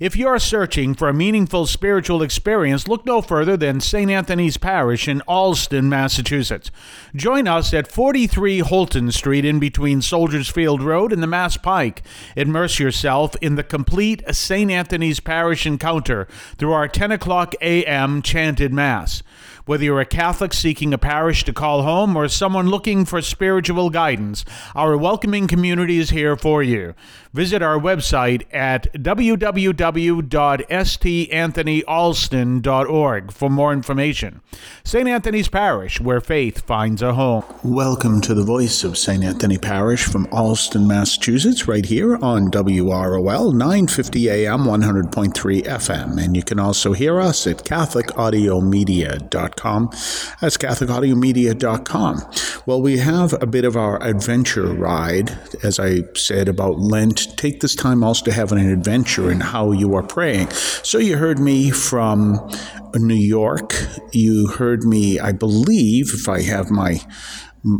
If you're searching for a meaningful spiritual experience, look no further than St. Anthony's Parish in Allston, Massachusetts. Join us at 43 Holton Street in between Soldiers Field Road and the Mass Pike. Immerse yourself in the complete St. Anthony's Parish encounter through our 10 o'clock a.m. chanted Mass. Whether you're a Catholic seeking a parish to call home or someone looking for spiritual guidance, our welcoming community is here for you. Visit our website at www.stanthonyalston.org for more information. St. Anthony's Parish, where faith finds a home. Welcome to the voice of St. Anthony Parish from Allston, Massachusetts, right here on WROL 950 AM 100.3 FM. And you can also hear us at CatholicAudiomedia.com. That's CatholicAudiomedia.com. Well, we have a bit of our adventure ride, as I said about Lent take this time also to have an adventure in how you are praying. So you heard me from New York. You heard me, I believe, if I have my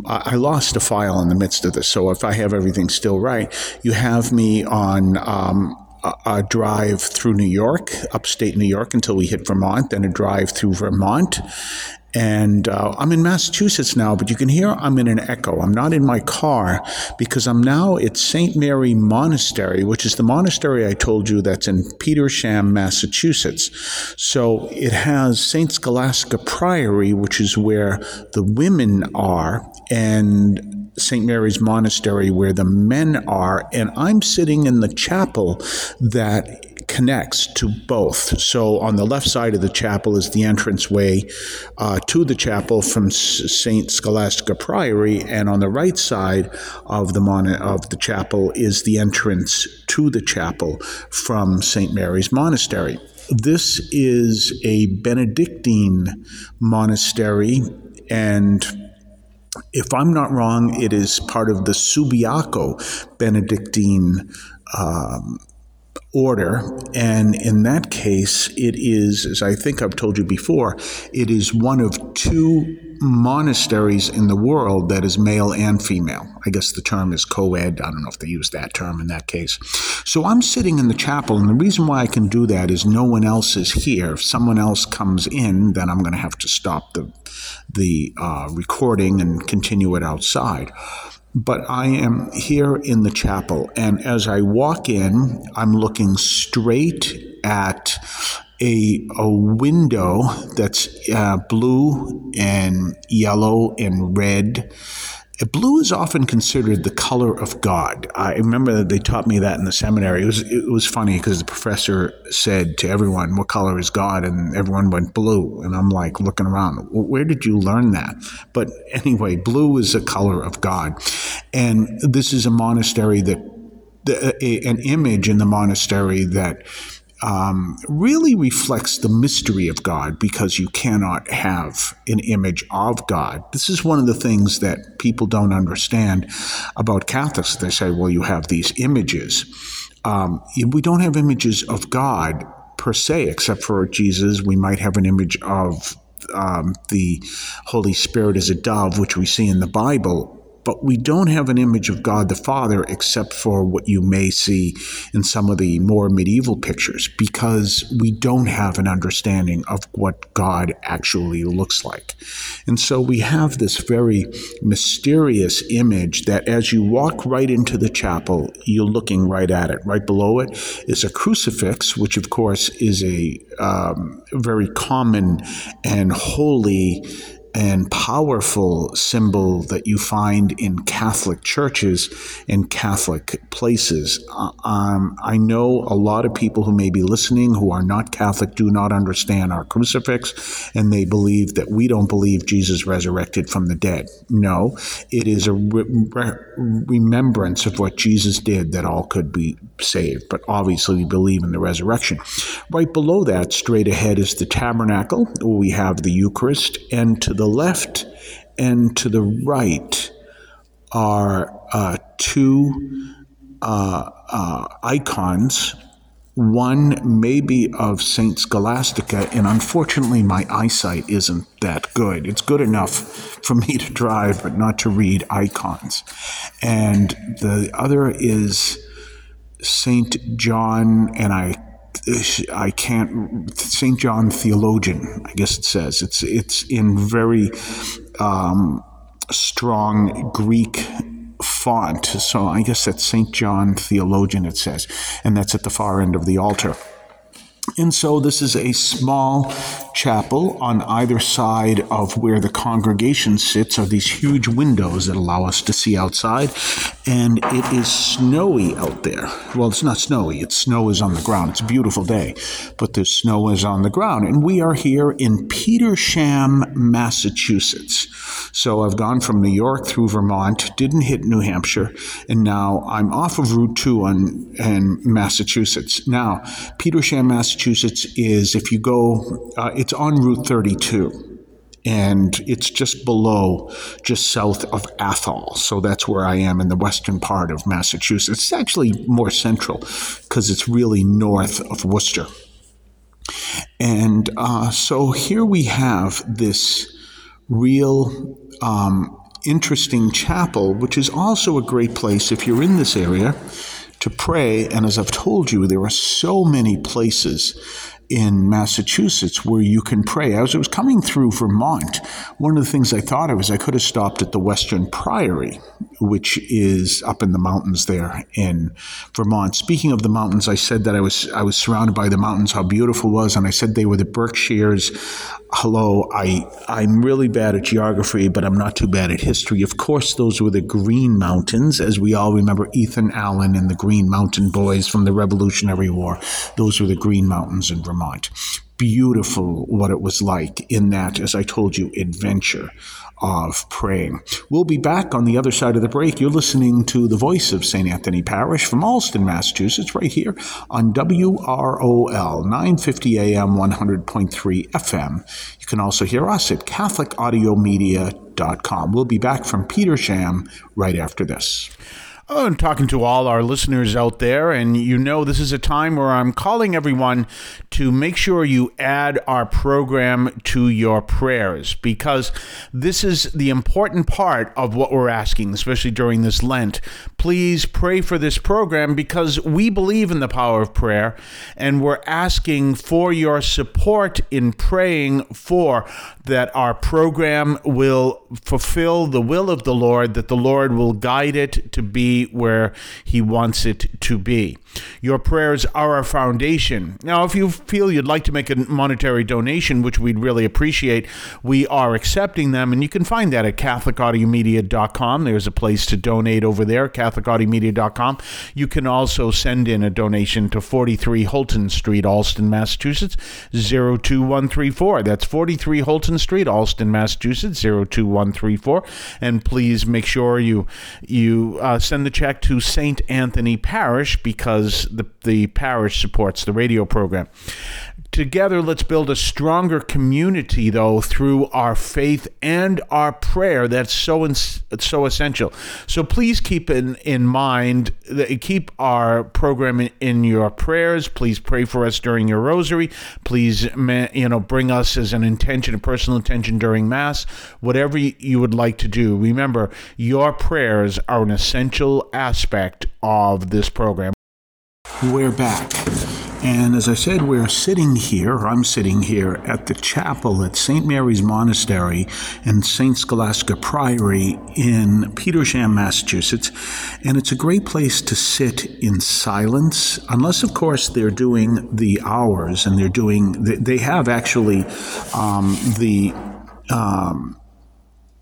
I lost a file in the midst of this, so if I have everything still right, you have me on um, a, drive through New York, upstate New York, until we hit Vermont, then a drive through Vermont, and uh, I'm in Massachusetts now, but you can hear I'm in an echo. I'm not in my car because I'm now at St. Mary Monastery, which is the monastery I told you that's in Petersham, Massachusetts. So it has St. Scholastica Priory, which is where the women are, and St. Mary's Monastery, where the men are. And I'm sitting in the chapel that connects to both. So on the left side of the chapel is the entranceway uh, to the chapel from St. Scholastica Priory, and on the right side of the mon- of the chapel is the entrance to the chapel from St. Mary's Monastery. This is a Benedictine monastery, and if I'm not wrong, it is part of the Subiaco Benedictine um, order. And in that case, it is, as I think I've told you before, it is one of two monasteries in the world that is male and female. I guess the term is co ed. I don't know if they use that term in that case. So I'm sitting in the chapel, and the reason why I can do that is no one else is here. If someone else comes in, then I'm going to have to stop the, the uh, recording and continue it outside but I am here in the chapel. And as I walk in, I'm looking straight at a, a window that's uh, blue and yellow and red Blue is often considered the color of God. I remember that they taught me that in the seminary. It was it was funny because the professor said to everyone, "What color is God?" and everyone went blue, and I'm like looking around, where did you learn that? But anyway, blue is the color of God, and this is a monastery that the, a, an image in the monastery that um, really reflects the mystery of God because you cannot have an image of God. This is one of the things that people don't understand about Catholics. They say, well, you have these images. Um, we don't have images of God per se, except for Jesus. We might have an image of um, the Holy Spirit as a dove, which we see in the Bible but we don't have an image of God the Father except for what you may see in some of the more medieval pictures because we don't have an understanding of what God actually looks like. And so we have this very mysterious image that as you walk right into the chapel, you're looking right at it. Right below it is a crucifix, which of course is a um, very common and holy and powerful symbol that you find in Catholic churches and Catholic places. Uh, um, I know a lot of people who may be listening who are not Catholic do not understand our crucifix, and they believe that we don't believe Jesus resurrected from the dead. No, it is a re- re- remembrance of what Jesus did that all could be saved, but obviously we believe in the resurrection. Right below that, straight ahead, is the tabernacle. where We have the Eucharist, and to the left and to the right are uh, two uh, uh, icons. One maybe of Saint Scholastica, and unfortunately, my eyesight isn't that good. It's good enough for me to drive, but not to read icons. And the other is Saint John, and I I can't St. John theologian. I guess it says it's it's in very um, strong Greek font. So I guess that's St. John theologian. It says, and that's at the far end of the altar. And so this is a small chapel on either side of where the congregation sits are these huge windows that allow us to see outside. And it is snowy out there. Well, it's not snowy, it's snow is on the ground. It's a beautiful day, but the snow is on the ground. And we are here in Petersham, Massachusetts. So I've gone from New York through Vermont, didn't hit New Hampshire, and now I'm off of Route 2 on in Massachusetts. Now, Petersham, Massachusetts is if you go, uh, it's on Route 32 and it's just below, just south of Athol. So that's where I am in the western part of Massachusetts. It's actually more central because it's really north of Worcester. And uh, so here we have this real um, interesting chapel, which is also a great place if you're in this area to pray. And as I've told you, there are so many places in Massachusetts where you can pray. As I was coming through Vermont, one of the things I thought of is I could have stopped at the Weston Priory, which is up in the mountains there in Vermont. Speaking of the mountains, I said that I was I was surrounded by the mountains, how beautiful it was, and I said they were the Berkshires. Hello, I I'm really bad at geography, but I'm not too bad at history. Of course, those were the Green Mountains, as we all remember Ethan Allen and the Green Mountain Boys from the Revolutionary War. Those were the Green Mountains in Vermont. Beautiful what it was like in that, as I told you, adventure of praying. We'll be back on the other side of the break. You're listening to the voice of St. Anthony Parish from Allston, Massachusetts, right here on WROL 950 AM 100.3 FM. You can also hear us at CatholicAudiomedia.com. We'll be back from Petersham right after this. Oh, and talking to all our listeners out there, and you know, this is a time where I'm calling everyone to make sure you add our program to your prayers because this is the important part of what we're asking, especially during this Lent. Please pray for this program because we believe in the power of prayer, and we're asking for your support in praying for that our program will fulfill the will of the Lord, that the Lord will guide it to be where He wants it to be. Your prayers are our foundation. Now, if you feel you'd like to make a monetary donation, which we'd really appreciate, we are accepting them, and you can find that at CatholicAudiomedia.com. There's a place to donate over there, CatholicAudiomedia.com. You can also send in a donation to 43 Holton Street, Allston, Massachusetts, 02134. That's 43 Holton Street, Allston, Massachusetts, 02134. And please make sure you you uh, send the check to St. Anthony Parish because the, the parish supports the radio program. Together, let's build a stronger community, though, through our faith and our prayer. That's so so essential. So please keep in, in mind that keep our program in, in your prayers. Please pray for us during your rosary. Please, you know, bring us as an intention, a personal intention during Mass. Whatever you would like to do. Remember, your prayers are an essential aspect of this program. We're back. And as I said, we're sitting here, I'm sitting here at the chapel at St. Mary's Monastery and St. Scholastica Priory in Petersham, Massachusetts. And it's a great place to sit in silence, unless, of course, they're doing the hours and they're doing, they have actually um, the. Um,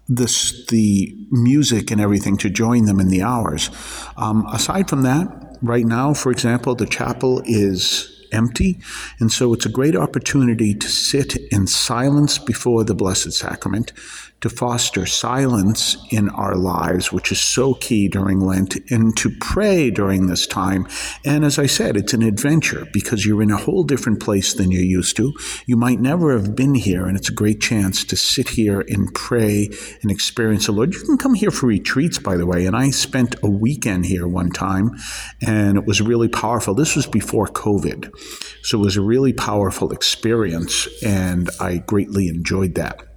this the music and everything to join them in the hours. Um, aside from that, right now, for example, the chapel is empty. And so it's a great opportunity to sit in silence before the Blessed Sacrament, to foster silence in our lives, which is so key during Lent, and to pray during this time. And as I said, it's an adventure because you're in a whole different place than you're used to. You might never have been here, and it's a great chance to sit here and pray and experience the Lord. You can come here for retreats, by the way, and I spent a weekend here one time, and it was really powerful. This was before COVID, so it was a really powerful experience, and I greatly enjoyed that.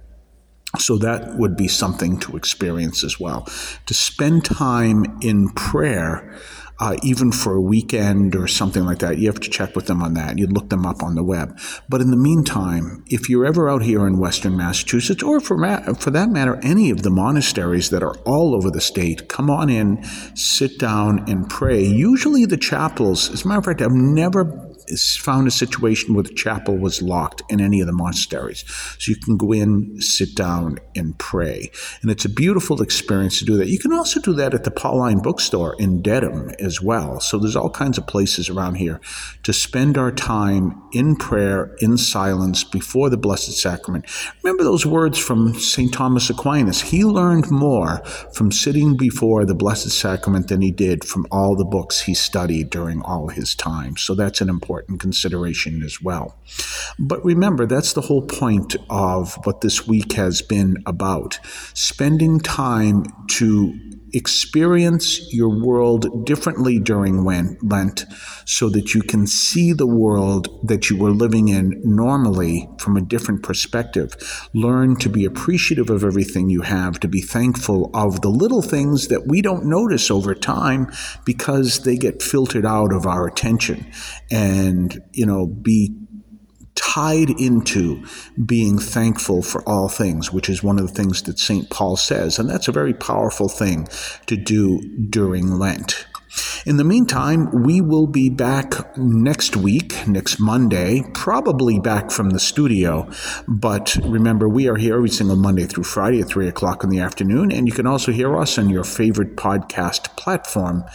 So that would be something to experience as well. To spend time in prayer uh, even for a weekend or something like that. You have to check with them on that. You'd look them up on the web. But in the meantime, if you're ever out here in Western Massachusetts, or for, ma- for that matter, any of the monasteries that are all over the state, come on in, sit down, and pray. Usually the chapels, as a matter of fact, I've never found a situation where the chapel was locked in any of the monasteries. So you can go in, sit down, and pray. And it's a beautiful experience to do that. You can also do that at the Pauline Bookstore in Dedham as well. So there's all kinds of places around here to spend our time in prayer, in silence, before the Blessed Sacrament. Remember those words from St. Thomas Aquinas. He learned more from sitting before the Blessed Sacrament than he did from all the books he studied during all his time. So that's an important consideration as well. But remember, that's the whole point of what this week has been about spending time to experience your world differently during Lent so that you can see the world that you were living in normally from a different perspective. Learn to be appreciative of everything you have, to be thankful of the little things that we don't notice over time because they get filtered out of our attention. And, you know, be tied into being thankful for all things, which is one of the things that St. Paul says. And that's a very powerful thing to do during Lent. In the meantime, we will be back next week, next Monday, probably back from the studio. But remember, we are here every single Monday through Friday at 3 o'clock in the afternoon, and you can also hear us on your favorite podcast platform.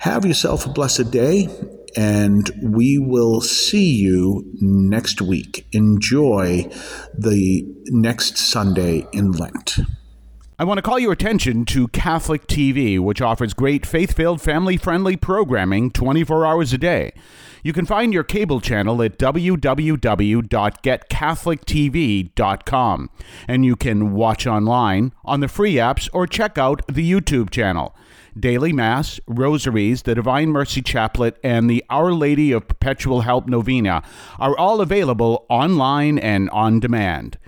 Have yourself a blessed day, and we will see you next week. Enjoy the next Sunday in Lent. I want to call your attention to Catholic TV, which offers great faith filled, family friendly programming 24 hours a day. You can find your cable channel at www.getcatholictv.com, and you can watch online on the free apps or check out the YouTube channel. Daily Mass, Rosaries, the Divine Mercy Chaplet, and the Our Lady of Perpetual Help Novena are all available online and on demand.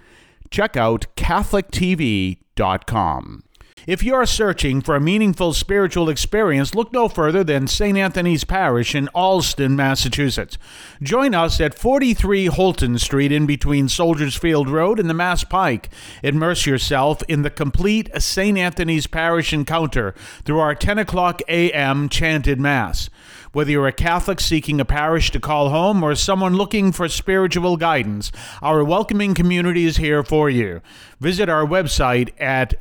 Check out CatholicTV.com. If you're searching for a meaningful spiritual experience, look no further than St. Anthony's Parish in Allston, Massachusetts. Join us at 43 Holton Street in between Soldiers Field Road and the Mass Pike. Immerse yourself in the complete St. Anthony's Parish encounter through our 10 o'clock a.m. chanted Mass. Whether you're a Catholic seeking a parish to call home or someone looking for spiritual guidance, our welcoming community is here for you. Visit our website at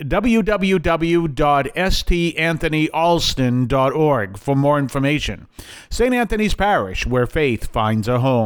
www.stanthonyalston.org for more information. St. Anthony's Parish, where faith finds a home.